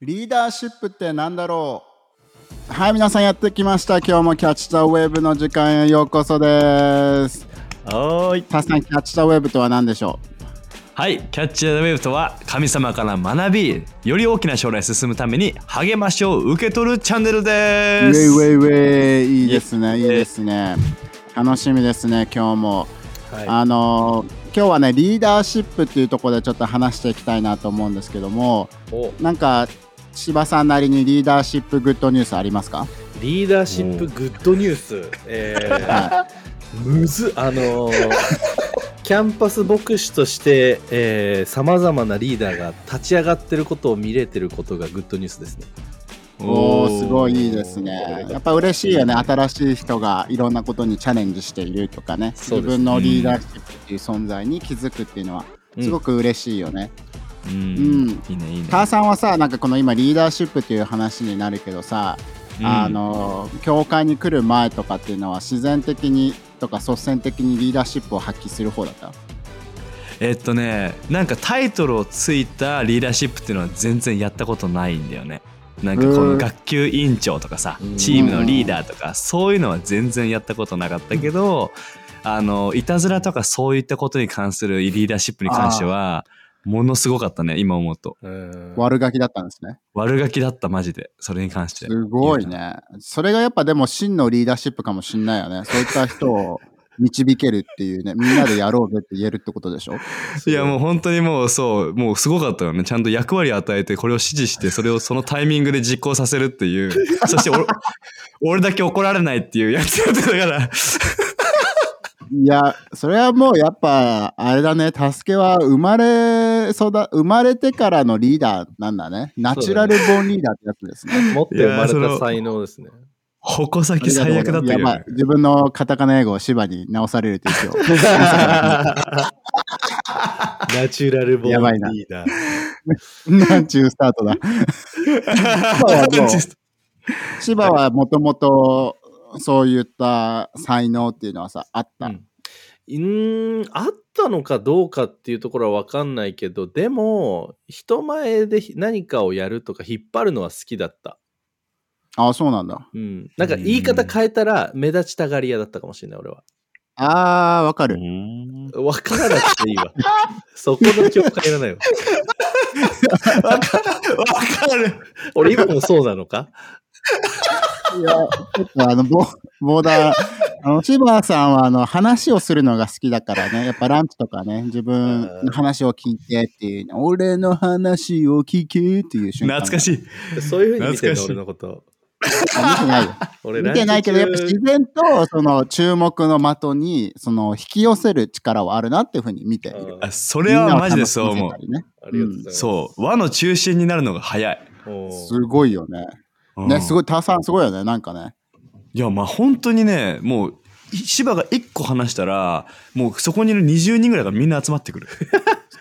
リーダーシップって何だろう？はい、皆さんやってきました。今日もキャッチ・ザ・ウェブの時間へようこそです。はーい。タスさん、キャッチ・ザ・ウェブとは何でしょはい、キャッチ・ザ・ウェブとは神様から学び、より大きな将来へ進むために励ましを受け取るチャンネルうウです。ェイウェイウェイいいですね、いいですね。楽しみですね、今日も。はい、あのー今日はね、リーダーシップっていうところでちょっと話していきたいなと思うんですけども、おなんか、柴さんなりにリーダーシップグッドニュースありますか？リーダーシップグッドニュース、えー、むずあのー キャンパス牧師としてさまざまなリーダーが立ち上がってることを見れてることがグッドニュースですね。おおすごいいいですね。やっぱ嬉しいよね。新しい人がいろんなことにチャレンジしているとかね。自分のリーダーシップっていう存在に気づくっていうのはすごく嬉しいよね。うん、うんいいね、いいね。ターさんはさ、なんかこの今リーダーシップっていう話になるけどさ、うんあの教会に来る前とかっていうのは自然的にとか率先的にリーダーシップを発揮する方だった？えっとね、なんかタイトルをついたリーダーシップっていうのは全然やったことないんだよね。なんかこのうん学級委員長とかさうんチームのリーダーとかそういうのは全然やったことなかったけどあのいたずらとかそういったことに関するリーダーシップに関してはものすごかったね今思うと。うん悪ガキだったんですね。悪ガキだったマジで。それに関して。すごいね。それがやっぱでも真のリーダーシップかもしんないよね。そういった人を導けるっていうね、みんなでやろうぜって言えるってことでしょ？いやもう本当にもうそうもうすごかったよね。ちゃんと役割を与えてこれを指示してそれをそのタイミングで実行させるっていう。そして俺 俺だけ怒られないっていうやつやってたから。いや、それはもうやっぱ、あれだね、助けは生まれ、育、生まれてからのリーダーなんだね。ナチュラルボーンリーダーってやつですね。持って生まれた才能ですね。矛先最悪だったけどね。自分のカタカナ英語を芝に直されるって今日。ナチュラルボンリーダー。なんちゅうスタートだ。芝はもともとそういった才能っていうのはさ、あった。うんうーんあったのかどうかっていうところは分かんないけどでも人前で何かをやるとか引っ張るのは好きだった。ああ、そうなんだ。うん、なんか言い方変えたら目立ちたがり屋だったかもしれない俺は。ああ、わかる。うん分からなくていいわ。そこの境界いらないわ。わかるわかる俺今もそうなのか？いや、ちょっとあの、ボボーダー、あの、芝さんはあの、話をするのが好きだからね、やっぱランチとかね、自分の話を聞いてっていう、俺の話を聞けっていう瞬間。懐かしい。いそういうふうに見てるの懐かしい俺のこと。見てないよ。俺見てないけど、やっぱ自然と、その、注目の的に、その、引き寄せる力はあるなっていうふうに見ている。あそれはマジでそう思うねありがとうございます。そう輪の中心になるのが早い、すごいよね。うんね、すごい、ターさんすごいよね、なんかね。いやまあ本当にねもう芝が1個話したらもうそこにいる20人ぐらいがみんな集まってくる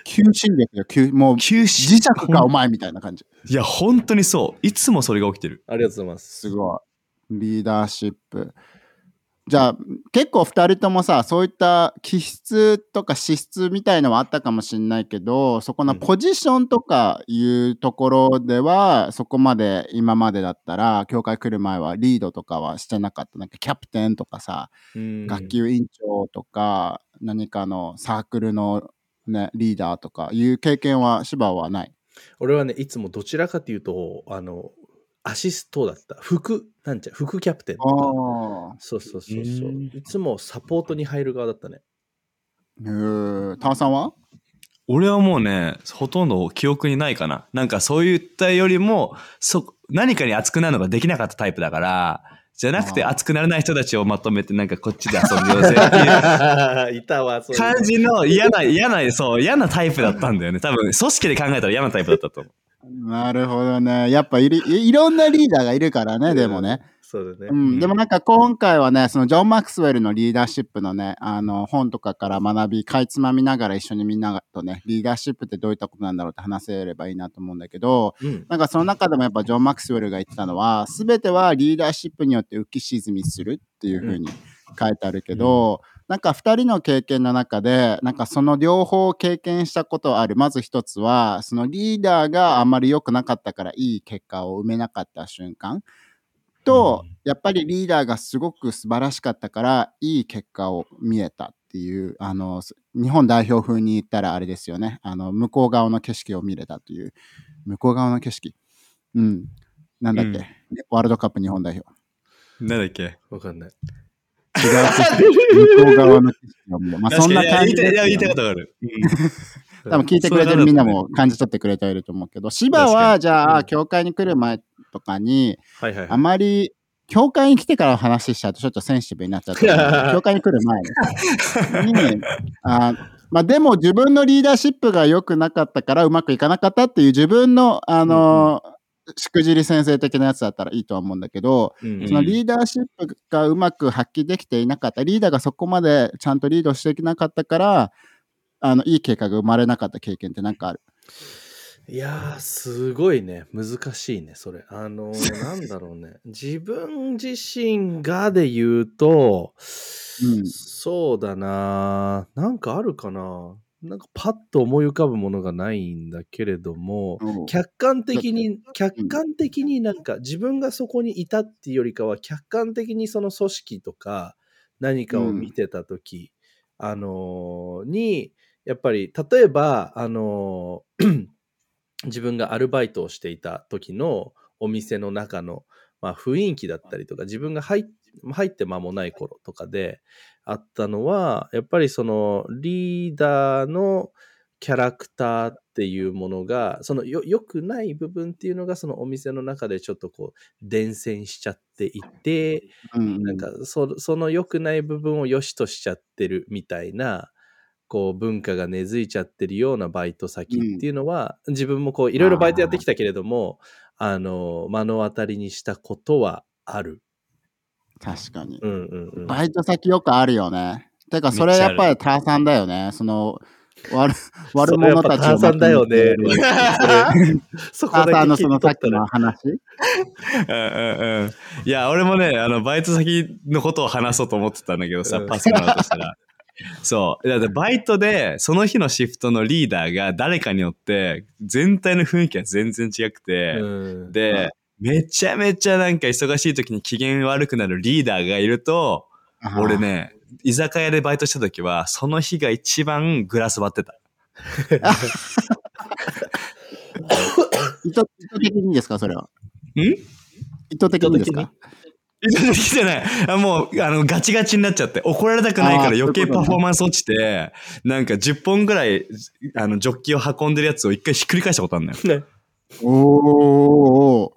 求心力よ、求もう、急磁石かお前みたいな感じ。いや本当にそういつもそれが起きてるありがとうございます。すごい。リーダーシップ。じゃあ、結構2人ともさ、そういった気質とか資質みたいのはあったかもしれないけど、そこのポジションとかいうところでは、そこまで今までだったら、教会来る前はリードとかはしてなかった。なんかキャプテンとかさ、うん学級委員長とか、何かのサークルの、ね、リーダーとかいう経験は芝はない？俺はね、いつもどちらかというと、あの、アシストだった。副、なんちゃう、副キャプテンとか。あそうそうそうそううん。いつもサポートに入る側だったね。あ。へえ。タワさんは？俺はもうねほとんど記憶にないかななんかそういったよりもそ何かに熱くなるのができなかったタイプだからじゃなくて熱くならない人たちをまとめてなんかこっちで遊んでようぜっていう いたわ、そう感じの嫌な嫌なそう嫌なタイプだったんだよね多分組織で考えたら嫌なタイプだったと思うなるほどね。やっぱいるいいろんなリーダーがいるからね、でもね。そうだね。うん、でもなんか今回はね、そのジョン・マックスウェルのリーダーシップのね、あの本とかから学び、かいつまみながら一緒にみんなとね、リーダーシップってどういったことなんだろうって話せればいいなと思うんだけど、うん。なんかその中でもやっぱジョン・マックスウェルが言ってたのは、すべてはリーダーシップによって浮き沈みするっていうふうに書いてあるけど、なんか2人の経験の中でなんかその両方経験したことある。まず一つはそのリーダーがあんまり良くなかったからいい結果を生めなかった瞬間。と、うん。やっぱりリーダーがすごく素晴らしかったからいい結果を見えたっていうあのす日本代表風に言ったらあれですよね。あの向こう側の景色を見れたという。向こう側の景色。うん。なんだっけ、うん。ワールドカップ日本代表。なんだっけ？わかんない。違う。向こう側の景色を見れまあそんな感じね言いたいことがある。多分聞いてくれてるみんなも感じ取ってくれていると思うけど、芝はじゃあ、うん。教会に来る前とかに、はいはい。あまり、教会に来てから話しちゃうとちょっとセンシティブになっちゃって、教会に来る前に、にあまあでも自分のリーダーシップが良くなかったからうまくいかなかったっていう自分の、あの、しくじり先生的なやつだったらいいとは思うんだけど、うんそのリーダーシップがうまく発揮できていなかった、リーダーがそこまでちゃんとリードしていなかったから、あの、いい結果が生まれなかった経験ってなんかある？いやー、すごいね。難しいね、それ。あのー なんだろうね。自分自身がで言うと、うんそうだななんかあるかななんかパッと思い浮かぶものがないんだけれども、うん。客観的に、客観的になんか自分がそこにいたっていうよりかは、客観的にその組織とか何かを見てたとき、あのーに、やっぱり、例えば、あのー 自分がアルバイトをしていた時のお店の中の、まあ、雰囲気だったりとか、自分が入っ入って間もない頃とかであったのは、やっぱりそのリーダーのキャラクターっていうものが、そのよ良くない部分っていうのが、そのお店の中でちょっとこう、伝染しちゃっていて、うんなんかそその良くない部分を良しとしちゃってるみたいな、こう文化が根付いちゃってるようなバイト先っていうのは、自分もこういろいろバイトやってきたけれども、あの、目の当たりにしたことはある。確かに。うんうんうん。バイト先よくあるよね。てか、それやっぱりターさんだよね。その、悪 悪者たちをそれやっぱターさんだよね そこターさんのそのさっきの話 うんうんうん。いや、俺もね、あの、バイト先のことを話そうと思ってたんだけどさ、うんパスもらうとしたら。そう。だってバイトで、その日のシフトのリーダーが誰かによって、全体の雰囲気が全然違くて、うんで、めちゃめちゃなんか忙しい時に機嫌悪くなるリーダーがいると、俺。ね、居酒屋でバイトした時は、その日が一番グラス割ってた。意 図意図的にですか、それは？ん？意図的にですか？意図的じゃない。あもう、あの、ガチガチになっちゃって、怒られたくないから余計パフォーマンス落ちて、なんか10本ぐらい、あの、ジョッキを運んでるやつを一回ひっくり返したことあるんだよ。ねおー。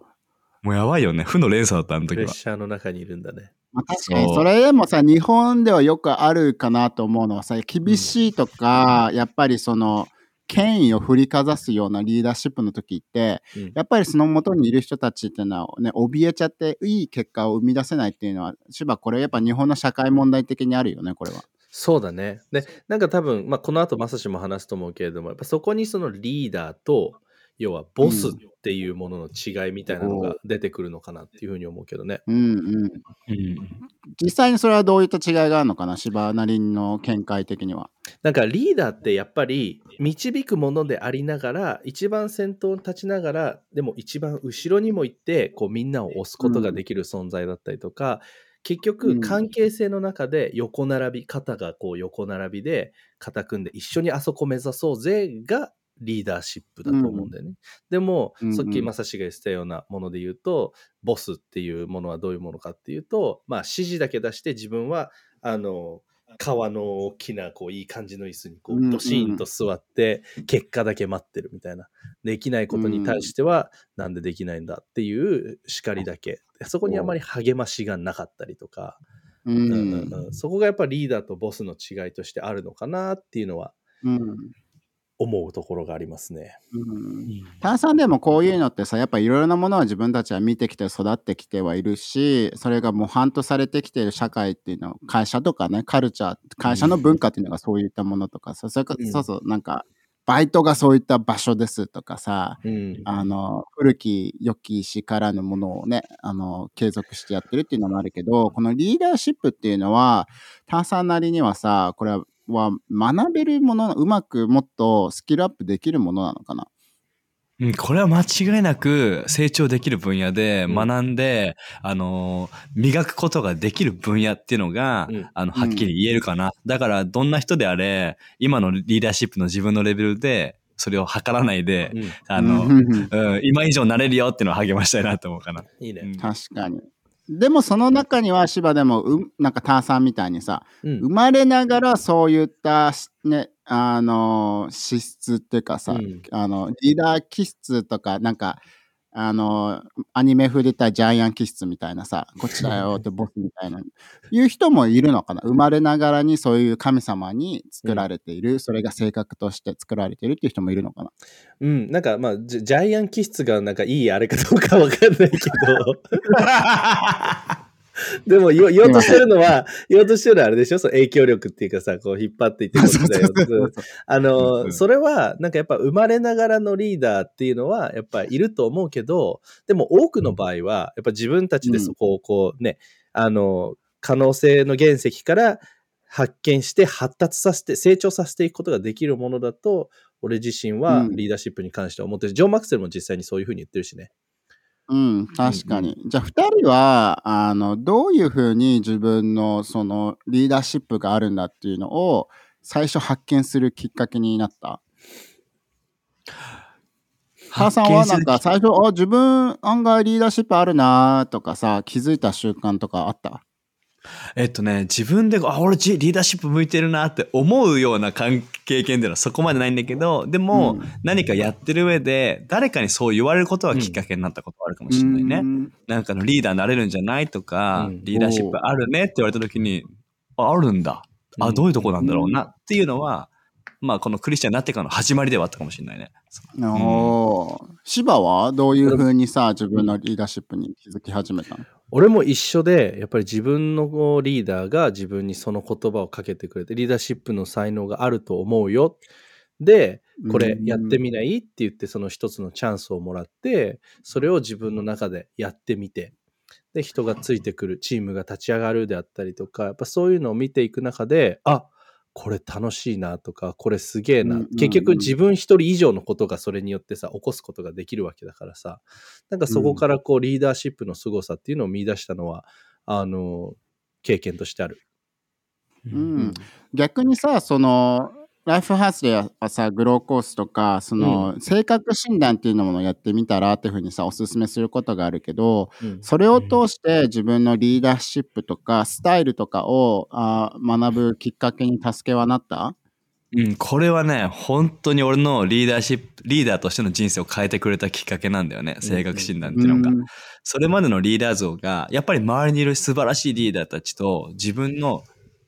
もうやばいよね。負の連鎖だった、あのプレッ時は。シャーの中にいるんだね。まあ、確かにそれでもさ日本ではよくあるかなと思うのはさ厳しいとか、やっぱりその権威を振りかざすようなリーダーシップの時ってうんやっぱりその元にいる人たちっていうのはね怯えちゃっていい結果を生み出せないっていうのは芝これやっぱ日本の社会問題的にあるよねこれは。そうだね。で、なんか多分、まあ、この後まさしも話すと思うけれども、やっぱそこにそのリーダーと、要はボスっていうものの違いみたいなのが出てくるのかなっていうふうに思うけどね。うんうん、うん。実際にそれはどういった違いがあるのかな？芝なりの見解的には。なんかリーダーってやっぱり導くものでありながら、一番先頭に立ちながら、でも一番後ろにも行って、こうみんなを押すことができる存在だったりとか、結う局ん関係性の中で横並び、肩がこう横並びで肩組んで一緒にあそこ目指そうぜがリーダーシップだと思うんだよね。でも、うんうん。さっきまさしが言ってたようなもので言うと、ボスっていうものはどういうものかっていうと、まあ指示だけ出して自分は、あの、革の大きな、こう、いい感じの椅子に、こう、うんうん。ドシーンと座って、結果だけ待ってるみたいな。できないことに対しては、なんでできないんだっていう叱りだけ。そこにあまり励ましがなかったりとか、うん。うんうんうん。そこがやっぱリーダーとボスの違いとしてあるのかなっていうのはうん思うところがありますね。うん炭酸でもこういうのってさやっぱいろいろなものは自分たちは見てきて育ってきてはいるしそれが模範とされてきている社会っていうの会社とかねカルチャー会社の文化っていうのがそういったものとかさそれこうんそそうなんかバイトがそういった場所ですとかさ、うん。あの、古き良き石からのものをね、あの、継続してやってるっていうのもあるけど、このリーダーシップっていうのは、ターさんなりにはさ、これはは学べるもの、うまくもっとスキルアップできるものなのかな？うん、これは間違いなく成長できる分野でうん学んで、あのー磨くことができる分野っていうのが、うんあの、はっきり言えるかな。だから、どんな人であれ、今のリーダーシップの自分のレベルで、それを測らないで、うんあの、うんうんうん、今以上なれるよっていうのを励ましたいなと思うかな。いいね。確かに。でもその中には芝でもうなんかターさんみたいにさうん。生まれながらそういったねあの資質っていうかさ、うん。あのリーダー気質とかなんかあのアニメ風で言ったらジャイアン気質みたいなさ こっちだよってボスみたいないう人もいるのかな。生まれながらにそういう神様に作られている、それが性格として作られているっていう人もいるのかな。うん、なんかまあジャイアン気質がなんかいいあれかどうかわかんないけど でも言おうとしてるのは言おうとしてるのはあれでしょ？その影響力っていうかさこう引っ張っていってこっちだよあの、うんそれはなんかやっぱ生まれながらのリーダーっていうのはやっぱいると思うけどでも多くの場合はやっぱ自分たちでそこをこうね、あの可能性の原石から発見して発達させて成長させていくことができるものだと俺自身はうん。リーダーシップに関しては思ってる、ジョン・マクセルも実際にそういうふうに言ってるしね。うん、確かに。じゃあ、二人は、あの、どういうふうに自分の、その、リーダーシップがあるんだっていうのを、最初発見するきっかけになった？母さんはなんか、最初、あ、自分案外リーダーシップあるなとかさ、気づいた習慣とかあった？えっとね、自分で、あ、俺リーダーシップ向いてるなって思うような関経験っていうのはそこまでないんだけど、でも、うん何かやってる上で、誰かにそう言われることはきっかけになったことはあるかもしれないね。うんなんかのリーダーになれるんじゃないとか、うんリーダーシップあるねって言われた時に、ああるんだ。あ、うんどういうとこなんだろうなっていうのは、まあこのクリスチャンになってからの始まりではあったかもしれないね。おー芝はどういうふうにさ、自分のリーダーシップに気づき始めたの？俺も一緒で、やっぱり自分のリーダーが自分にその言葉をかけてくれて、リーダーシップの才能があると思うよ。で、これやってみないって言って、その一つのチャンスをもらって、それを自分の中でやってみて、で、人がついてくる、チームが立ち上がるであったりとか、やっぱそういうのを見ていく中で、あこれ楽しいなとか、これすげえな。うんうんうん。結局自分一人以上のことがそれによってさ、起こすことができるわけだからさ、なんかそこからこうリーダーシップの凄さっていうのを見出したのは、あの、経験としてある。うん。逆にさそのライフハウスではさグローコースとかその、性格診断っていうのもやってみたらっていうふうにさおすすめすることがあるけどうんそれを通して自分のリーダーシップとかスタイルとかをあー学ぶきっかけに助けはなった？うん、これはね、本当に俺のリーダーシップ、リーダーとしての人生を変えてくれたきっかけなんだよね。性格診断っていうのが。うんそれまでのリーダー像が、やっぱり周りにいる素晴らしいリーダーたちと自分の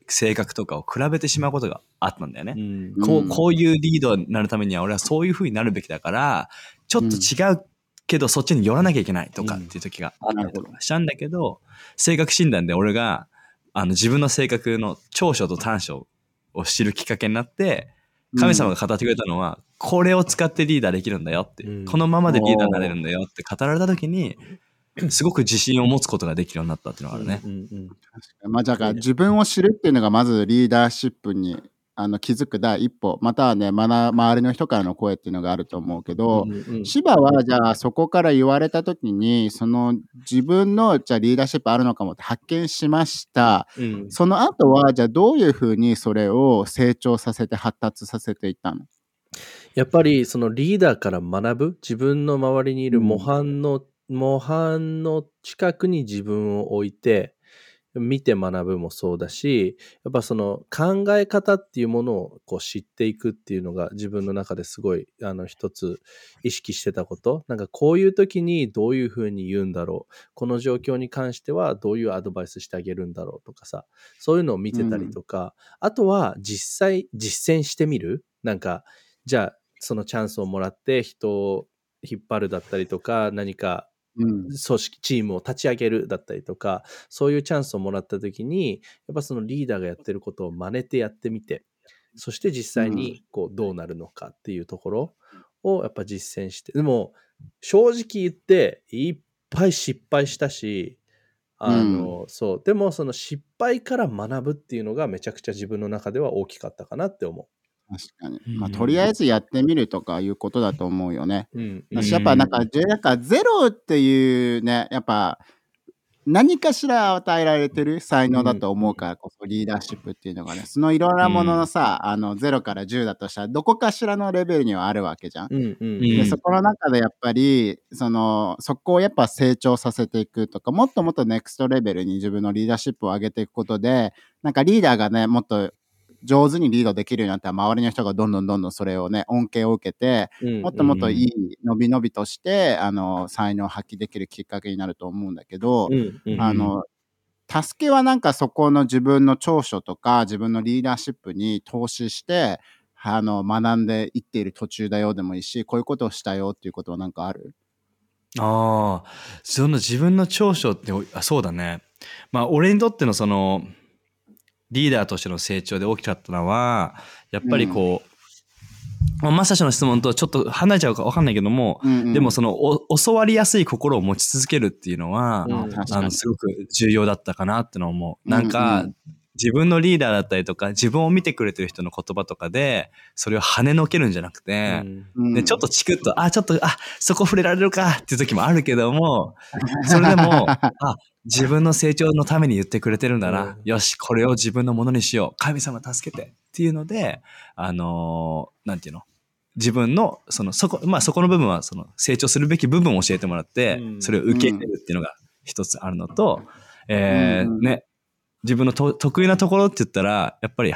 性格とかを比べてしまうことがあったんだよね。うん。こうこういうリーダーになるためには俺はそういう風になるべきだから、ちょっと違うけどそっちに寄らなきゃいけないとかっていう時があったりとかしたんだけど、性格診断で俺があの自分の性格の長所と短所を知るきっかけになって、神様が語ってくれたのは、これを使ってリーダーできるんだよって、うん。このままでリーダーになれるんだよって語られた時に、すごく自信を持つことができるようになったっていうのがあるね。うんうんまあ、だから自分を知るっていうのがまずリーダーシップにあの気づく第一歩。またはねまだ周りの人からの声っていうのがあると思うけど、うんうん。芝はじゃあそこから言われた時にその自分のじゃあリーダーシップあるのかもって発見しました。うん。その後はじゃあどういうふうにそれを成長させて発達させていったの？やっぱりそのリーダーから学ぶ自分の周りにいる模範の、模範の近くに自分を置いて見て学ぶもそうだしやっぱその考え方っていうものをこう知っていくっていうのが自分の中ですごいあの一つ意識してたこと。なんかこういう時にどういうふうに言うんだろう。この状況に関してはどういうアドバイスしてあげるんだろうとかさそういうのを見てたりとか、あとは実際実践してみる。なんかじゃあそのチャンスをもらって人を引っ張るだったりとか何かうん。組織チームを立ち上げるだったりとかそういうチャンスをもらった時にやっぱそのリーダーがやってることを真似てやってみてそして実際にこうどうなるのかっていうところをやっぱ実践して、でも正直言っていっぱい失敗したし、あの、そう。でもその失敗から学ぶっていうのがめちゃくちゃ自分の中では大きかったかなって思確かに。うんまあ、とりあえずやってみるとかいうことだと思うよね。う。うん。うん私やっぱなんか、じなんかゼロっていうね、やっぱ何かしら与えられてる才能だと思うからこそリーダーシップっていうのがね、そのいろんなもののさ、あの0から10だとしたらどこかしらのレベルにはあるわけじゃん。うんうんうんでそこの中でやっぱりそのそこをやっぱ成長させていくとかもっともっとネクストレベルに自分のリーダーシップを上げていくことでなんかリーダーがねもっと上手にリードできるようになったら周りの人がどんどんどんどんそれをね恩恵を受けてうんもっともっといい伸び伸びとしてあの才能を発揮できるきっかけになると思うんだけど、あの助けはなんかそこの自分の長所とか自分のリーダーシップに投資してあの学んでいっている途中だよでもいいしこういうことをしたよっていうことはなんかある？ああ、その自分の長所って、あそうだね。まあ、俺にとってのその、リーダーとしての成長で大きかったのは、やっぱりこう、まあ、マサシの質問とちょっと離れちゃうか分かんないけども、うんうん。でもそのお教わりやすい心を持ち続けるっていうのは、うん。あのすごく重要だったかなってのを思う。なんか、うんうん自分のリーダーだったりとか自分を見てくれてる人の言葉とかでそれを跳ねのけるんじゃなくて、うん。でちょっとチクッとあちょっとあそこ触れられるかっていう時もあるけども それでもあ自分の成長のために言ってくれてるんだな、うん。よしこれを自分のものにしよう。神様助けてっていうのであのーなんていうの？自分のそのそこまあそこの部分はその成長するべき部分を教えてもらって、うん。それを受け入れるっていうのが一つあるのと、えーうん。ね自分のと得意なところって言ったらやっぱり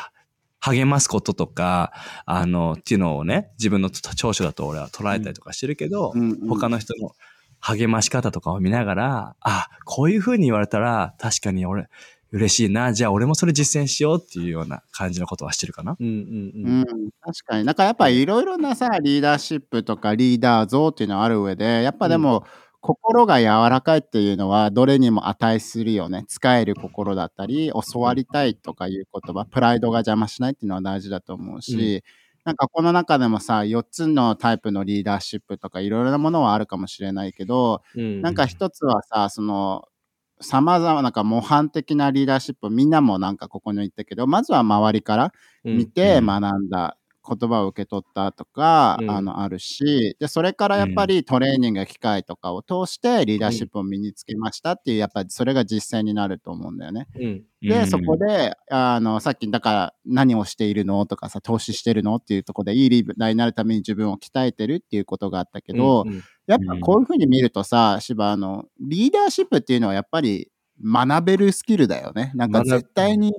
励ますこととかあのっていうのをね自分の長所だと俺は捉えたりとかしてるけど、うんうん他の人の励まし方とかを見ながらあこういう風に言われたら確かに俺嬉しいなじゃあ俺もそれ実践しようっていうような感じのことはしてるかな？うんうんううんん、確かに。なんかやっぱいろいろなさ、リーダーシップとかリーダー像っていうのはある上で、やっぱでも、心が柔らかいっていうのはどれにも値するよね。使える心だったり、教わりたいとかいう言葉、プライドが邪魔しないっていうのは大事だと思うし、なんかこの中でもさ、4つのタイプのリーダーシップとかいろいろなものはあるかもしれないけど、うん。なんか一つはさ、その、様々なんか模範的なリーダーシップ、みんなもなんかここに言ったけど、まずは周りから見てうん。学んだ、言葉を受け取ったとか、うん。あのあるしでそれからやっぱりトレーニングや機会とかを通してリーダーシップを身につけましたっていうやっぱりそれが実践になると思うんだよね。うん。で、うん。そこであのさっきだから何をしているのとかさ投資してるのっていうところでいいリーダーになるために自分を鍛えてるっていうことがあったけど、うんやっぱこういうふうに見るとさ、芝あの、リーダーシップっていうのはやっぱり学べるスキルだよね。なんか絶対に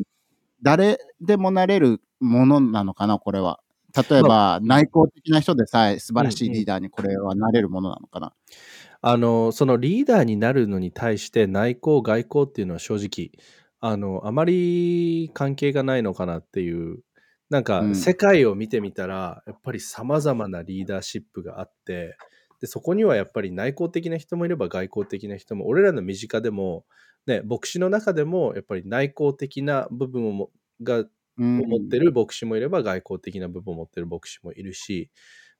誰でもなれるものなのかな、これは。例えば、内向的な人でさえ素晴らしいリーダーにこれはなれるものなのかな？あのそのリーダーになるのに対して内向外向っていうのは正直あのあまり関係がないのかなっていうなんかうん世界を見てみたら、やっぱりさまざまなリーダーシップがあってでそこにはやっぱり内向的な人もいれば外向的な人も俺らの身近でも、ね、牧師の中でもやっぱり内向的な部分をもが持ってる牧師もいれば外交的な部分を持ってる牧師もいるし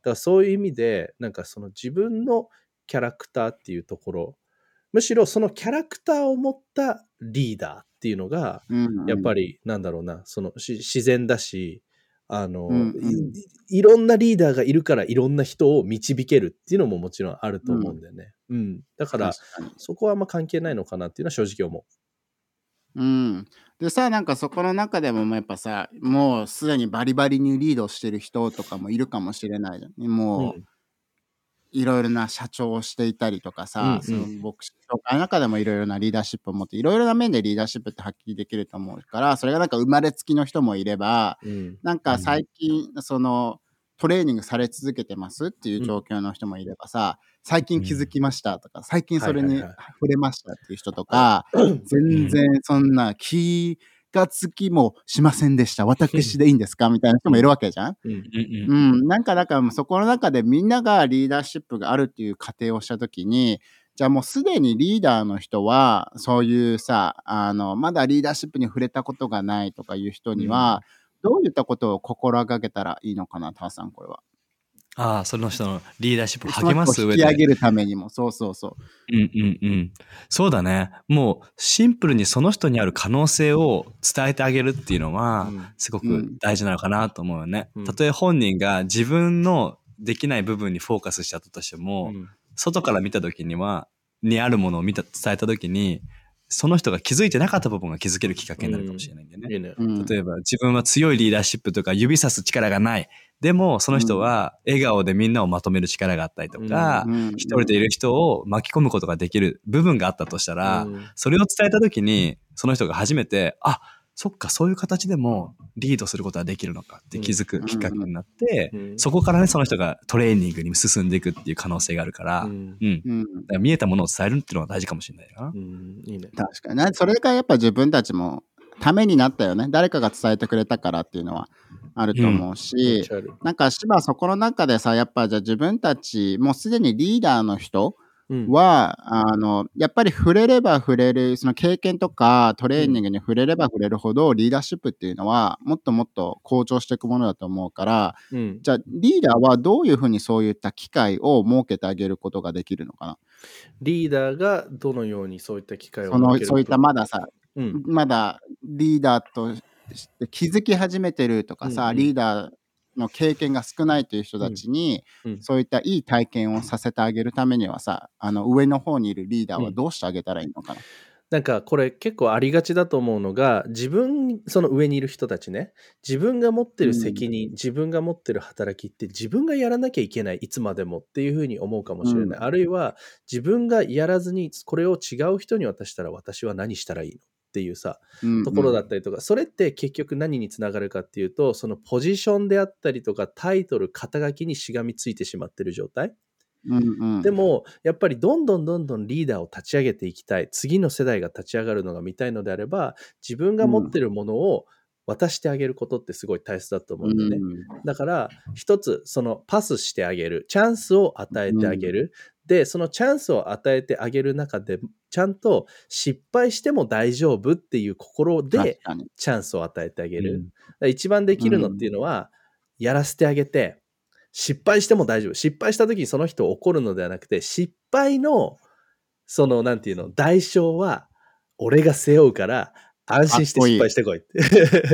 だからそういう意味でなんかその自分のキャラクターっていうところむしろそのキャラクターを持ったリーダーっていうのがやっぱり、りなんだろうなそのし自然だしあの、うんうん。いいろんなリーダーがいるからいろんな人を導けるっていうのももちろんあると思うんだよね。うん、だから確かに。そこはあんま関係ないのかなっていうのは正直思うん、でさなんかそこの中でもやっぱさもうすでにバリバリにリードしてる人とかもいるかもしれないじゃん。う。もう、うん。いろいろな社長をしていたりとかさ、うんうん。その牧師協会の中でもいろいろなリーダーシップを持っていろいろな面でリーダーシップって発揮できると思うからそれがなんか生まれつきの人もいればうん。なんか最近そのトレーニングされ続けてますっていう状況の人もいればさ、最近気づきましたとか、最近それに触れましたっていう人とか、全然そんな気がつきもしませんでした。私でいいんですか？みたいな人もいるわけじゃん。うん。うん。うん。うん、なんかだからそこの中でみんながリーダーシップがあるっていう過程をしたときに、じゃあもうすでにリーダーの人は、そういうさ、あの、まだリーダーシップに触れたことがないとかいう人には、どういったことを心がけたらいいのかな、ターさん、これは。ああ、その人のリーダーシップを励ます上で。引き上げるためにも、そうそうそう。うんうんうん。そうだね。もうシンプルにその人にある可能性を伝えてあげるっていうのはうん、すごく大事なのかなと思うよねうん。たとえ本人が自分のできない部分にフォーカスしちゃったとしても、うん外から見た時には、にあるものを見た、伝えた時に、その人が気づいてなかった部分が気づけるきっかけになるかもしれないんだよね。いいね。うん例えば自分は強いリーダーシップとか指さす力がない。でもその人は笑顔でみんなをまとめる力があったりとか、うん一人でいる人を巻き込むことができる部分があったとしたら、うんそれを伝えた時にその人が初めて、あ、そっか、そういう形でもリードすることができるのかって気づくきっかけになって、うんそこからね、その人がトレーニングに進んでいくっていう可能性があるから、ううん。んうんだから見えたものを伝えるっていうのが大事かもしれないなう。んいいね。確かにね。それがやっぱ自分たちもためになったよね。誰かが伝えてくれたからっていうのはあると思うし、ちゃあるなんか芝そこの中でさ、やっぱじゃあ自分たち、もうすでにリーダーの人うん。は、あの、やっぱり触れれば触れる、その経験とかトレーニングに触れれば触れるほど、リーダーシップっていうのは、もっともっと向上していくものだと思うから、うん。じゃあリーダーはどういうふうにそういった機会を設けてあげることができるのかな？リーダーがどのようにそういった機会をその設けるそういったまださ、うん。まだリーダーとして気づき始めてるとかさ、うんうん。リーダーの経験が少ないという人たちに、うん。うん。そういったいい体験をさせてあげるためにはさあの上の方にいるリーダーはどうしてあげたらいいのかな、なんかこれ結構ありがちだと思うのが自分その上にいる人たちね自分が持ってる責任、自分が持ってる働きって自分がやらなきゃいけないいつまでもっていうふうに思うかもしれない、うん。あるいは自分がやらずにこれを違う人に渡したら私は何したらいいの？っていうさうんところだったりとか、それって結局何につながるかっていうとそのポジションであったりとかタイトル肩書きにしがみついてしまってる状態。うんうん。でもやっぱりどんどんどんどんリーダーを立ち上げていきたい。次の世代が立ち上がるのが見たいのであれば自分が持ってるものを渡してあげることってすごい大切だと思うんだよね。だから一つそのパスしてあげるチャンスを与えてあげる、でそのチャンスを与えてあげる中でちゃんと失敗しても大丈夫っていう心確でチャンスを与えてあげる。うん一番できるのっていうのは、やらせてあげて、失敗しても大丈夫。失敗した時にその人を怒るのではなくて、失敗の、その、なんていうの、代償は、俺が背負うから、安心して失敗してこいって。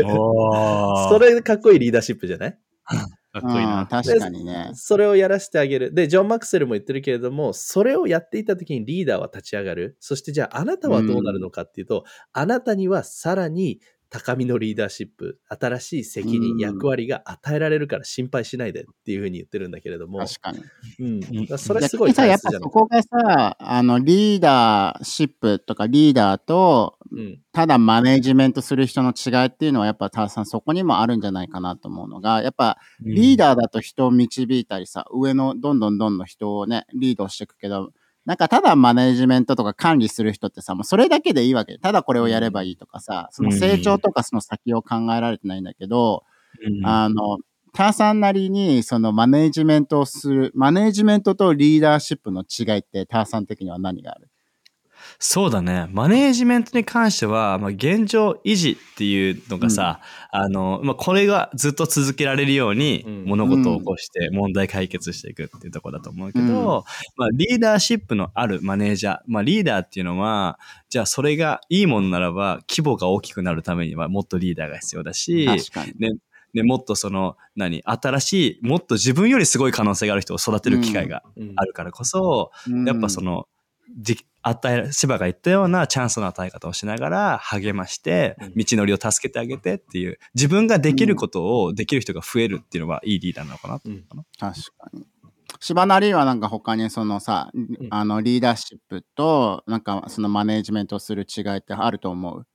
おー それかっこいいリーダーシップじゃない？かっこいいうんな。確かにねそれをやらせてあげる。で、ジョン・マクセルも言ってるけれども、それをやっていた時にリーダーは立ち上がる。そしてじゃああなたはどうなるのかっていうと、あなたにはさらに高みのリーダーシップ、新しい責任、うん役割が与えられるから心配しないでっていうふうに言ってるんだけれども、確かに。うん、それすごい大切じゃない？ぱそこがさあのリーダーシップとかリーダーとうん。ただマネジメントする人の違いっていうのはやっぱタワさんそこにもあるんじゃないかなと思うのがやっぱリーダーだと人を導いたりさ上のどんどんどんどん人をねリードしていくけどなんかただマネジメントとか管理する人ってさもうそれだけでいいわけ。ただこれをやればいいとかさその成長とかその先を考えられてないんだけど、うん。あのターさんなりにそのマネジメントをするマネジメントとリーダーシップの違いってターさん的には何がある？そうだね。マネージメントに関しては、まあ、現状維持っていうのがさ、あの、まあ、これがずっと続けられるようにうん。物事を起こして問題解決していくっていうところだと思うけど、うん。まあ、リーダーシップのあるマネージャー、まあ、リーダーっていうのは、じゃあそれがいいものならば規模が大きくなるためにはもっとリーダーが必要だし。ね、ね、もっとその、何、新しい、もっと自分よりすごい可能性がある人を育てる機会がうん。あるからこそ、うん。やっぱその、じ与え、芝が言ったようなチャンスの与え方をしながら励ましてうん、道のりを助けてあげてっていう、自分ができることをできる人が増えるっていうのはいいリーダーなのかなと思うかな。確かに。柴成はなんか他にそのさ、あのリーダーシップとなんかそのマネージメントをする違いってあると思う？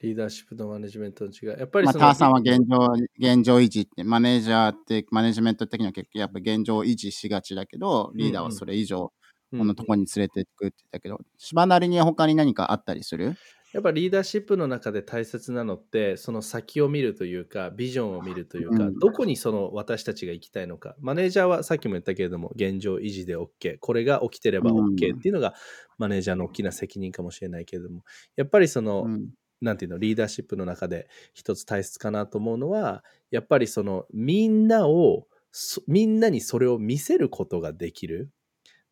リーダーシップとマネジメントの違い。やっぱりまあ、その、ターさんは現状現状維持って、マネージャーって、マネジメント的には結構やっぱ現状維持しがちだけど、リーダーはそれ以上、うんこのとこに連れていくって言ったけど、柴成に他に何かあったりする？やっぱリーダーシップの中で大切なのってその先を見るというかビジョンを見るというか、うん。どこにその私たちが行きたいのか。マネージャーはさっきも言ったけれども現状維持で OK これが起きてれば OK っていうのがマネージャーの大きな責任かもしれないけれどもやっぱりその、うん。なんていうの、リーダーシップの中で一つ大切かなと思うのは、やっぱりその、みんなを、みんなにそれを見せることができる。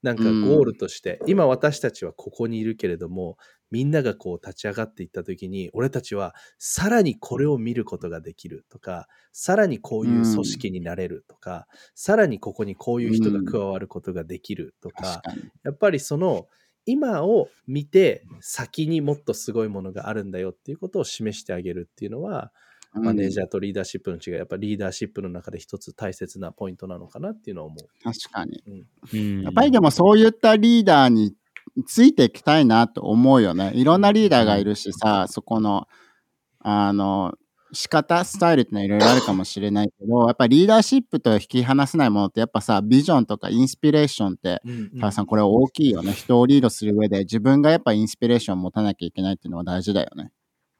なんかゴールとして、うん、今私たちはここにいるけれども、みんながこう立ち上がっていった時に、俺たちはさらにこれを見ることができるとか、さらにこういう組織になれるとか、うん、さらにここにこういう人が加わることができるとか、うん、やっぱりその、今を見て先にもっとすごいものがあるんだよっていうことを示してあげるっていうのは、マネージャーとリーダーシップの違い、やっぱリーダーシップの中で一つ大切なポイントなのかなっていうのは思う。確かに。うん、やっぱりでもそういったリーダーについていきたいなと思うよね。いろんなリーダーがいるしさ、そこの、あの、仕方、スタイルってのはいろいろあるかもしれないけど、やっぱりリーダーシップと引き離せないものって、やっぱさ、ビジョンとかインスピレーションって、多、う、さんこれ大きいよね。人をリードする上で自分がやっぱインスピレーションを持たなきゃいけないっていうのは大事だよね。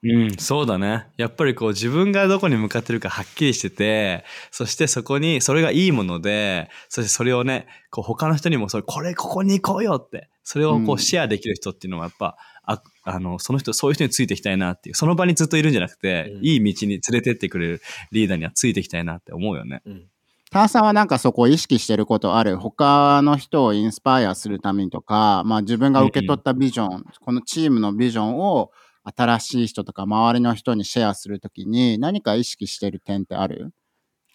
うん、そうだね。やっぱりこう自分がどこに向かってるかはっきりしてて、そしてそこに、それがいいもので、そしてそれをね、こう他の人にもそれ、これここに行こうよって、それをこうシェアできる人っていうのはやっぱ、ああの、その人、そういう人についていきたいなっていう、その場にずっといるんじゃなくて、うん、いい道に連れてってくれるリーダーにはついていきたいなって思うよね。うん。ターさんはなんかそこを意識してることある？他の人をインスパイアするためにとか、まあ自分が受け取ったビジョン、うんうん、このチームのビジョンを新しい人とか周りの人にシェアするときに何か意識してる点ってある？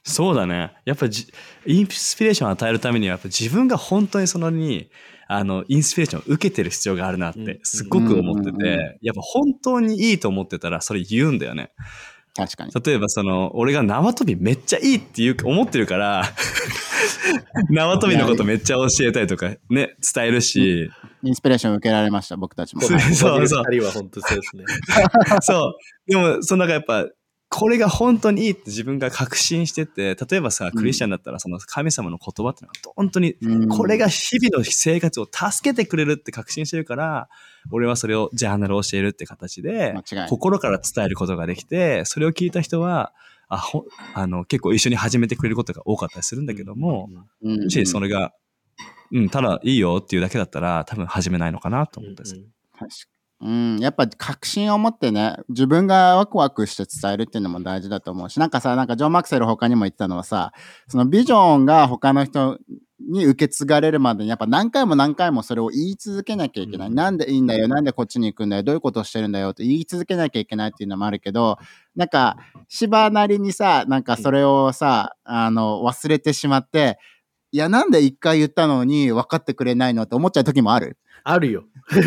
そうだね。やっぱじインスピレーションを与えるためにはやっぱ自分が本当にそのにあのインスピレーションを受けてる必要があるなってすっごく思ってて、やっぱ本当にいいと思ってたらそれ言うんだよね。確かに。例えばその、俺が縄跳びめっちゃいいっていう思ってるから 縄跳びのことめっちゃ教えたりとかね、伝えるし。インスピレーション受けられました、僕たちも。そうそうそう。二人は本当そうですね。そう。でも、そのなんかやっぱ、これが本当にいいって自分が確信してて、例えばさ、クリスチャンだったらその神様の言葉ってのは本当に、これが日々の生活を助けてくれるって確信してるから、俺はそれをジャーナルを教えるって形で、心から伝えることができて、それを聞いた人は、あ、ほ、あの、結構一緒に始めてくれることが多かったりするんだけども、もしそれが、うん、ただいいよっていうだけだったら、多分始めないのかなと思ったんです。確うん、やっぱ確信を持ってね、自分がワクワクして伝えるっていうのも大事だと思うし、なんかさ、なんかジョン・マクセル他にも言ったのはさ、そのビジョンが他の人に受け継がれるまでに、やっぱ何回も何回もそれを言い続けなきゃいけない。うん、なんでいいんだよ、なんでこっちに行くんだよ、どういうことをしてるんだよって言い続けなきゃいけないっていうのもあるけど、なんか、芝なりにさ、なんかそれをさ、あの、忘れてしまって、いや、なんで一回言ったのに分かってくれないのって思っちゃう時もある。あるよ。めっ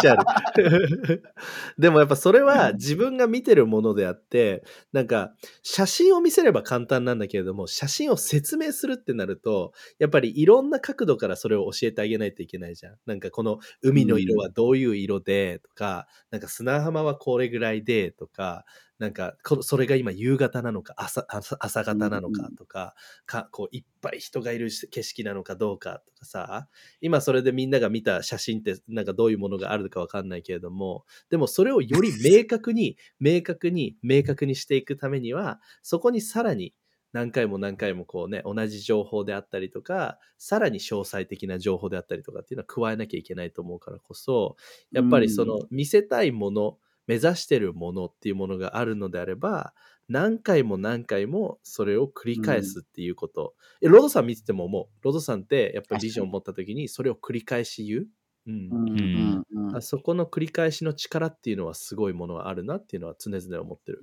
ちゃある。でもやっぱそれは自分が見てるものであって、なんか写真を見せれば簡単なんだけれども、写真を説明するってなると、やっぱりいろんな角度からそれを教えてあげないといけないじゃん。なんかこの海の色はどういう色でとか、なんか砂浜はこれぐらいでとか、なんか、それが今夕方なのか朝、朝方なのかとか、か、こういっぱい人がいる景色なのかどうかとかさ、今それでみんなが見た写真ってなんかどういうものがあるかわかんないけれども、でもそれをより明確に、明確に、明確にしていくためには、そこにさらに何回も何回もこうね、同じ情報であったりとか、さらに詳細的な情報であったりとかっていうのは加えなきゃいけないと思うからこそ、やっぱりその見せたいもの、目指してるものっていうものがあるのであれば、何回も何回もそれを繰り返すっていうこと。うん、ロドさん見てても思う。ロドさんってやっぱりビジョンを持った時にそれを繰り返し言う？うん、うん、そこの繰り返しの力っていうのはすごいものがあるなっていうのは常々思ってる。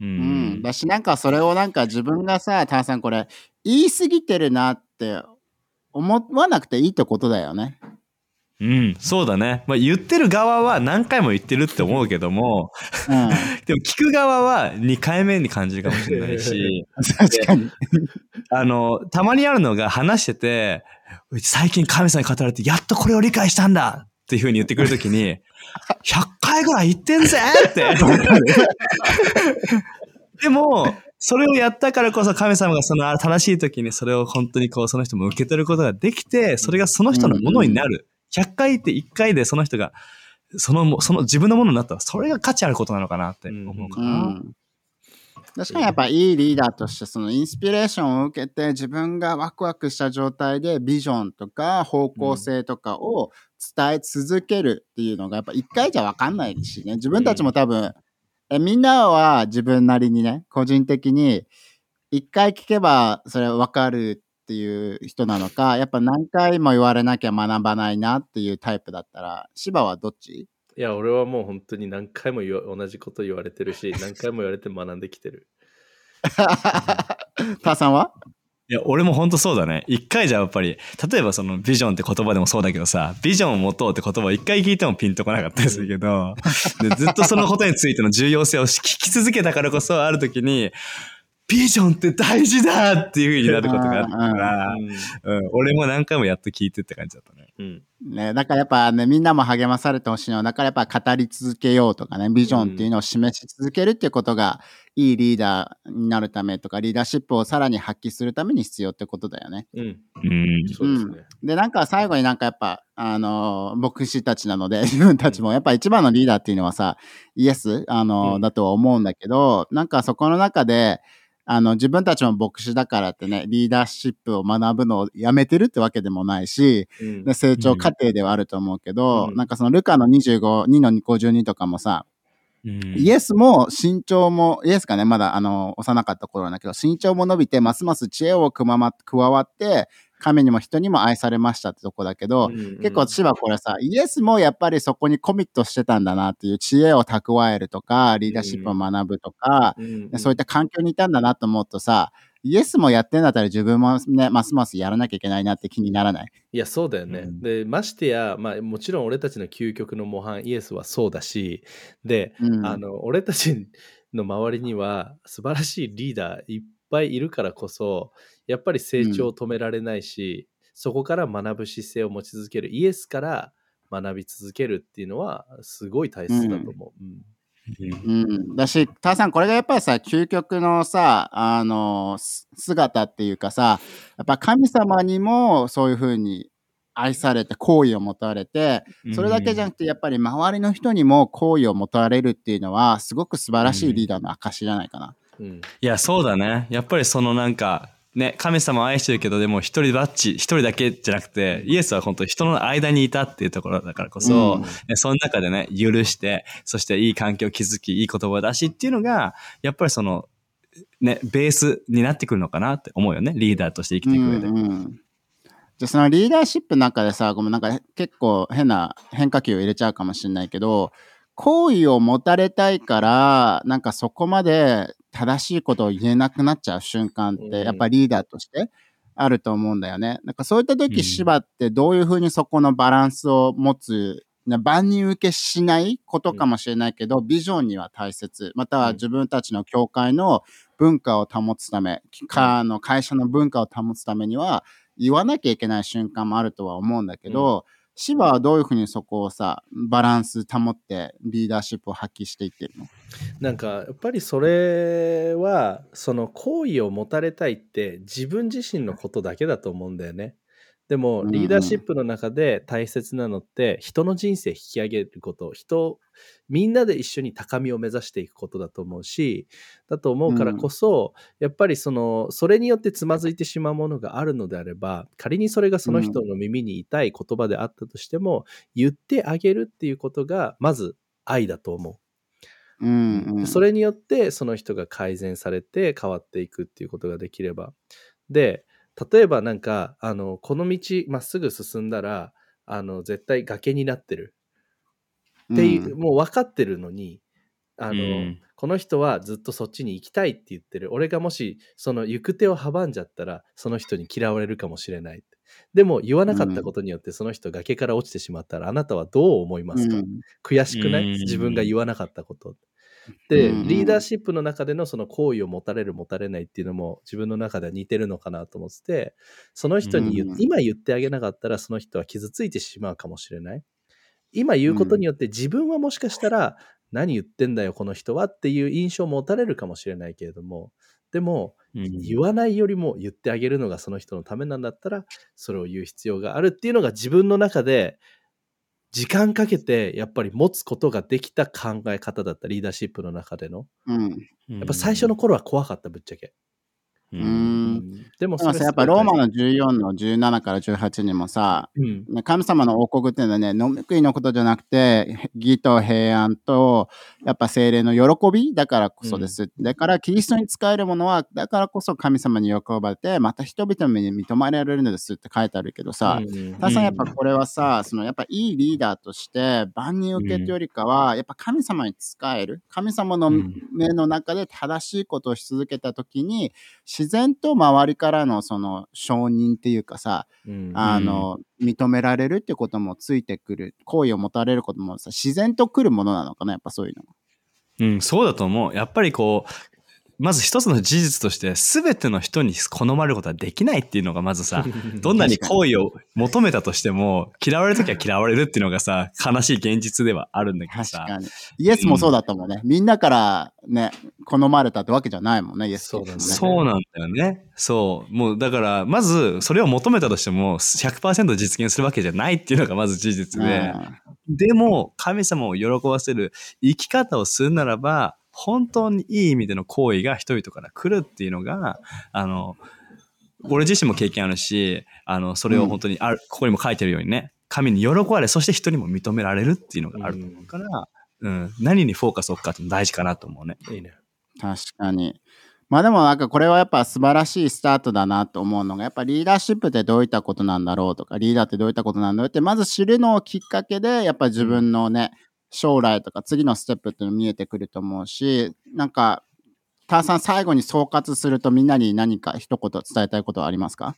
うん、うん、だしなんかそれをなんか自分がさ、ターさんこれ言い過ぎてるなって思わなくていいってことだよね。うん、そうだね。まあ、言ってる側は何回も言ってるって思うけども、うん、でも聞く側は2回目に感じるかもしれないし、確かに。あの、たまにあるのが話してて、最近神様に語られて、やっとこれを理解したんだっていうふうに言ってくるときに、100回ぐらい言ってんぜって。でも、それをやったからこそ神様がその正しい時にそれを本当にこうその人も受け取ることができて、それがその人のものになる。100回って1回でその人が、その、その自分のものになったら、それが価値あることなのかなって思うかな。うん。うん、確かにやっぱいいリーダーとしてそのインスピレーションを受けて自分がワクワクした状態でビジョンとか方向性とかを伝え続けるっていうのがやっぱ一回じゃわかんないしね。自分たちも多分、えみんなは自分なりにね個人的に一回聞けばそれわかるっていう人なのかやっぱ何回も言われなきゃ学ばないなっていうタイプだったら芝はどっち？いや、俺はもう本当に何回も言わ同じこと言われてるし、何回も言われて学んできてる。ターさんは？いや、俺も本当そうだね。一回じゃやっぱり、例えばそのビジョンって言葉でもそうだけどさ、ビジョンを持とうって言葉を一回聞いてもピンとこなかったりするけど、でずっとそのことについての重要性を聞き続けたからこそ、ある時に、ビジョンって大事だっていう風になることがあったから、うん、俺も何回もやっと聞いてって感じだったね。うん。ね、だからやっぱね、みんなも励まされてほしいのは、だからやっぱ語り続けようとかね、ビジョンっていうのを示し続けるっていうことが、いいリーダーになるためとか、リーダーシップをさらに発揮するために必要ってことだよね。うん。うん。そうですね。で、なんか最後になんかやっぱ、あのー牧師たちなので、自分たちもやっぱ一番のリーダーっていうのはさ、イエス、あのーうんだとは思うんだけど、なんかそこの中で、あの、自分たちも牧師だからってね、リーダーシップを学ぶのをやめてるってわけでもないし、うん。で成長過程ではあると思うけど、うん。なんかそのルカの25、2の52とかもさ、うん。イエスも身長も、イエスがね、まだあの、幼かった頃なんだけど、身長も伸びて、ますます知恵を加わって、神にも人にも愛されましたってとこだけど、うん結構私はこれさ、イエスもやっぱりそこにコミットしてたんだなっていう知恵を蓄えるとか、リーダーシップを学ぶとか、うんでそういった環境にいたんだなと思うとさ、イエスもやってんだったら自分もね、ますますやらなきゃいけないなって気にならない？いや、そうだよね。うんで、ましてや、まあ、もちろん俺たちの究極の模範イエスはそうだし、で、うん。あの、俺たちの周りには素晴らしいリーダーいっぱいいるからこそ、やっぱり成長を止められないし、そこから学ぶ姿勢を持ち続ける、イエスから学び続けるっていうのは、すごい大切だと思う。うん。うん、だし、ターさん、これがやっぱりさ、究極のさ、あの、す姿っていうかさ、やっぱ神様にもそういうふうに愛されて、好意を持たれて、それだけじゃなくて、やっぱり周りの人にも好意を持たれるっていうのは、すごく素晴らしいリーダーの証じゃないかな。うん。いや、そうだね。やっぱりそのなんか、ね、神様を愛してるけど、でも一人バッチ、一人だけじゃなくて、イエスは本当人の間にいたっていうところだからこそ、うんねその中でね、許して、そしていい環境を築き、いい言葉を出しっていうのが、やっぱりその、ね、ベースになってくるのかなって思うよね。リーダーとして生きていく上で。うんうんじゃあそのリーダーシップの中でさ、ごめんなんか結構変な変化球を入れちゃうかもしれないけど、好意を持たれたいから、なんかそこまで正しいことを言えなくなっちゃう瞬間っうん。て、やっぱリーダーとしてあると思うんだよね。なんかそういったうん。時、芝ってどういうふうにそこのバランスを持つ、な万人受けしないことかもしれないけど、ビジョンには大切、または自分たちの教会の文化を保つため、の会社の文化を保つためには、言わなきゃいけない瞬間もあるとは思うんだけど、芝はどういうふうにそこをさ、バランス保ってリーダーシップを発揮していってるの？なんかやっぱりそれはその好意を持たれたいって自分自身のことだけだと思うんだよね。でもリーダーシップの中で大切なのって人の人生引き上げること。人みんなで一緒に高みを目指していくことだと思うしだと思うからこそ、やっぱりそのそれによってつまずいてしまうものがあるのであれば仮にそれがその人の耳に痛い言葉であったとしても、言ってあげるっていうことがまず愛だと思う。うんうん、それによってその人が改善されて変わっていくっていうことができれば。で例えばなんかあのこの道まっすぐ進んだらあの絶対崖になってる。っていう、うん。もう分かってるのにあの、うん。この人はずっとそっちに行きたいって言ってる。俺がもしその行く手を阻んじゃったらその人に嫌われるかもしれない。でも言わなかったことによってその人崖から落ちてしまったらあなたはどう思いますか、うん。悔しくなうん。い自分が言わなかったこと。で、うんリーダーシップの中でのその好意を持たれる持たれないっていうのも自分の中では似てるのかなと思ってて、その人に言う、うん今言ってあげなかったらその人は傷ついてしまうかもしれない。今言うことによって自分はもしかしたら何言ってんだよこの人はっていう印象を持たれるかもしれないけれども、でもうん。言わないよりも言ってあげるのがその人のためなんだったらそれを言う必要があるっていうのが自分の中で時間かけてやっぱり持つことができた考え方だったリーダーシップの中での。うん。やっぱ最初の頃は怖かった、ぶっちゃけ。う。うんん。でもさ、やっぱローマの14の17から18にもさ、うん。ね神様の王国っていうのはね、飲み食いのことじゃなくて、義と平安と、やっぱ精霊の喜び？だからこそです。だから、キリストに使えるものは、だからこそ神様に喜ばれて、また人々に認められるのですって書いてあるけどさ、うんたださんやっぱこれはさ、そのやっぱいいリーダーとして万人受けというよりかは、やっぱ神様に使える神様のうん目の中で正しいことをし続けた時に自然と周りからのその承認っていうかさ、うんあの認められるってこともついてくる好意を持たれることもさ自然と来るものなのかなやっぱそういうのは。うん、そうだと思う。やっぱりこう、まず一つの事実として、全ての人に好まれることはできないっていうのがまずさ、どんなに好意を求めたとしても、嫌われるときは嫌われるっていうのがさ、悲しい現実ではあるんだけどさ。確かに。イエスもそうだったもんね。みんなからね、好まれたってわけじゃないもんね、イエス、そうだねそうなんだよね。そう。もうだから、まずそれを求めたとしても100%実現するわけじゃないっていうのがまず事実で。でも、神様を喜ばせる生き方をするならば、本当にいい意味での行為が人々から来るっていうのが、あの、俺自身も経験あるし、あの、それを本当にある、ここにも書いてるようにね、神に喜ばれ、そして人にも認められるっていうのがあると思うから、うん、何にフォーカスを置くかっていうの大事かなと思うね。いいね。確かに。まあでもなんかこれはやっぱ素晴らしいスタートだなと思うのがやっぱリーダーシップってどういったことなんだろうとかリーダーってどういったことなんだろうってまず知るのをきっかけでやっぱ自分のね将来とか次のステップっていうの見えてくると思うしなんかターさん最後に総括するとみんなに何か一言伝えたいことはありますか？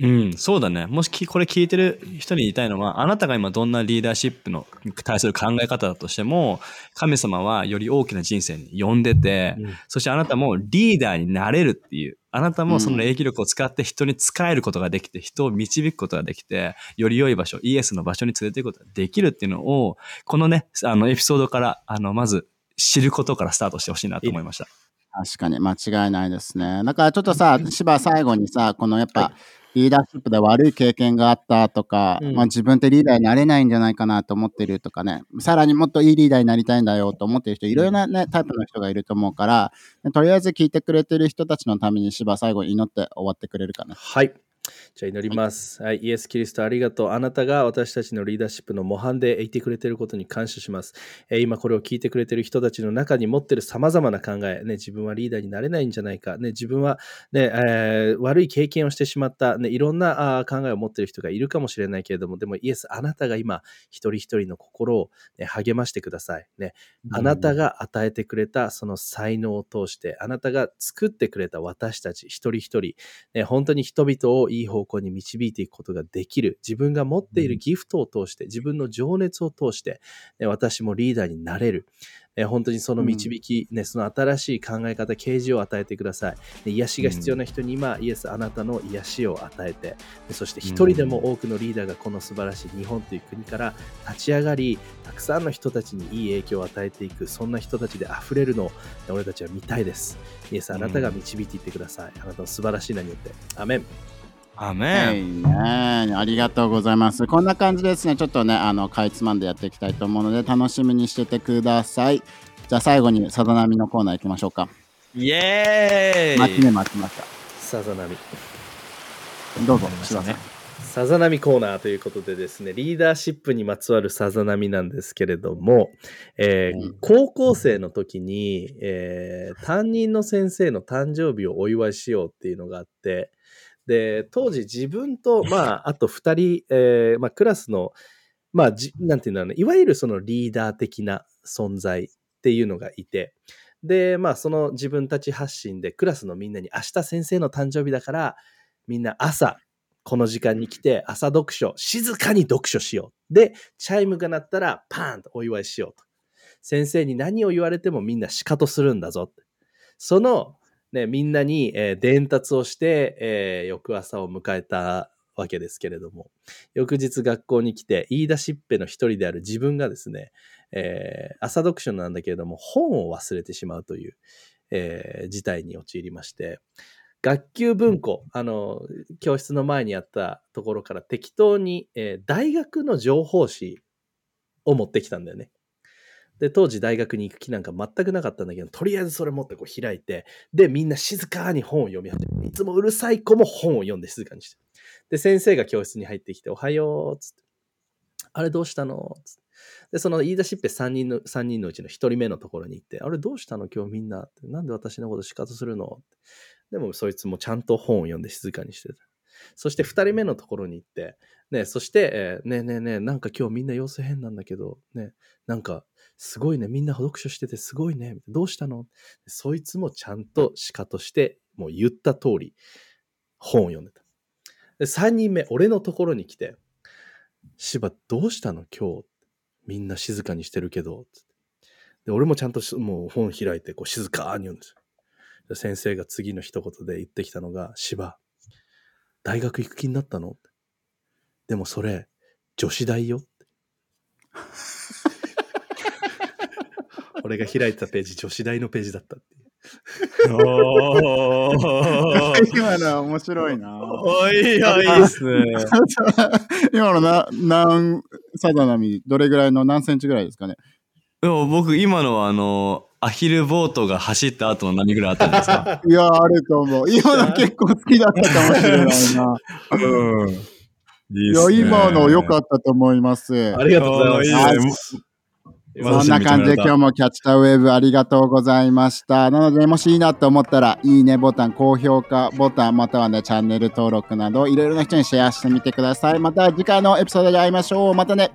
うん、そうだね。もしきこれ聞いてる人に言いたいのは、あなたが今どんなリーダーシップの対する考え方だとしても、神様はより大きな人生に呼んでて、うんそしてあなたもリーダーになれるっていう、あなたもその影響力を使って人に使えることができて、人を導くことができて、より良い場所、イエスの場所に連れて行くことができるっていうのを、このね、あのエピソードから、あの、まず知ることからスタートしてほしいなと思いました。確かに間違いないですね。だからちょっとさ、芝最後にさ、このやっぱ、リーダーシップで悪い経験があったとか、うんまあ、自分ってリーダーになれないんじゃないかなと思ってるとかね、さらにもっといいリーダーになりたいんだよと思ってる人、いろいろな、ね、タイプの人がいると思うから、とりあえず聞いてくれてる人たちのために芝最後に祈って終わってくれるかな。はい。じゃあ祈ります、はい。イエス・キリストありがとう。あなたが私たちのリーダーシップの模範でいてくれていることに感謝します。えー今これを聞いてくれている人たちの中に持っている様々な考え、ね、自分はリーダーになれないんじゃないか、ね、自分は、ねえー悪い経験をしてしまった、ね、いろんなあー考えを持っている人がいるかもしれないけれども、でもイエス、あなたが今、一人一人の心を、ね、励ましてください。ね、あなたが与えてくれたその才能を通して、あなたが作ってくれた私たち一人一人、ね、本当に人々をいい方向に導いていくことができる。自分が持っているギフトを通して、自分の情熱を通して、ね、私もリーダーになれる。ね本当にその導き、ね、その新しい考え方、啓示を与えてください。ね癒しが必要な人に今、イエス、あなたの癒しを与えて、でそして一人でも多くのリーダーがこの素晴らしい日本という国から立ち上がり、たくさんの人たちにいい影響を与えていく、そんな人たちで溢れるのを俺たちは見たいです。イエス、あなたが導いていってください。あなたの素晴らしい名によって。アメン。アはメいン。ね、ありがとうございます。こんな感じですね、ちょっとね、あの、かいつまんでやっていきたいと思うので、楽しみにしててください。じゃあ最後にさざ波のコーナー行きましょうか。イエーイ待ちに待ちました。さざ波。どうぞしたね柴さん。さざ波コーナーということでですね、リーダーシップにまつわるさざ波なんですけれども、えーうん高校生の時に、えー担任の先生の誕生日をお祝いしようっていうのがあって、で、当時自分と、まあ、あと二人、えーまあ、クラスの、まあ、じなんていうんだろうね、いわゆるそのリーダー的な存在っていうのがいて、で、まあ、その自分たち発信でクラスのみんなに明日先生の誕生日だから、みんな朝、この時間に来て朝読書、静かに読書しよう。で、チャイムが鳴ったらパーンとお祝いしようと。先生に何を言われてもみんなシカトするんだぞ。その、ね、みんなに、えー伝達をして、えー翌朝を迎えたわけですけれども、翌日学校に来て、言い出しっぺの一人である自分がですね、えー朝読書なんだけれども、本を忘れてしまうという、えー事態に陥りまして、学級文庫、あの、教室の前にあったところから適当に、えー大学の情報誌を持ってきたんだよね。で、当時大学に行く気なんか全くなかったんだけど、とりあえずそれ持ってこう開いて、で、みんな静かに本を読み始めて、いつもうるさい子も本を読んで静かにして。で、先生が教室に入ってきて、おはよう、つって。あれどうしたの？つって。で、その言い出しっぺ3人の、三人のうちの1人目のところに行って、あれどうしたの？今日みんな。なんで私のこと仕方するの？でもそいつもちゃんと本を読んで静かにしてた。そして2人目のところに行って、ね、そして、えーねえねえねえ、なんか今日みんな様子変なんだけど、ね、なんかすごいね、みんな読書しててすごいね、どうしたの？そいつもちゃんと鹿として、もう言った通り、本を読んでた。で、3人目、俺のところに来て、芝どうしたの？今日。みんな静かにしてるけど。で、俺もちゃんともう本開いて、こう静かに読んですよ。で先生が次の一言で言ってきたのが、芝、大学行く気になったの？でもそれ、女子大よ？俺が開いたページ、女子大のページだったっていう。おー。今のは面白いな。おい、いや、いいっすね。今のな、何、さだなみ、どれぐらいの何センチぐらいですかね？でも僕、今のはあの、アヒルボートが走った後の波ぐらいあったんですか？いや、あると思う。今の結構好きだったかもしれないな。うん。いいや、今の良かったと思います。ありがとうございます。そんな感じで今日もキャッチタウェーブありがとうございました。なので、もしいいなと思ったら、いいねボタン、高評価ボタン、またはね、チャンネル登録など、いろいろな人にシェアしてみてください。また次回のエピソードで会いましょう。またね。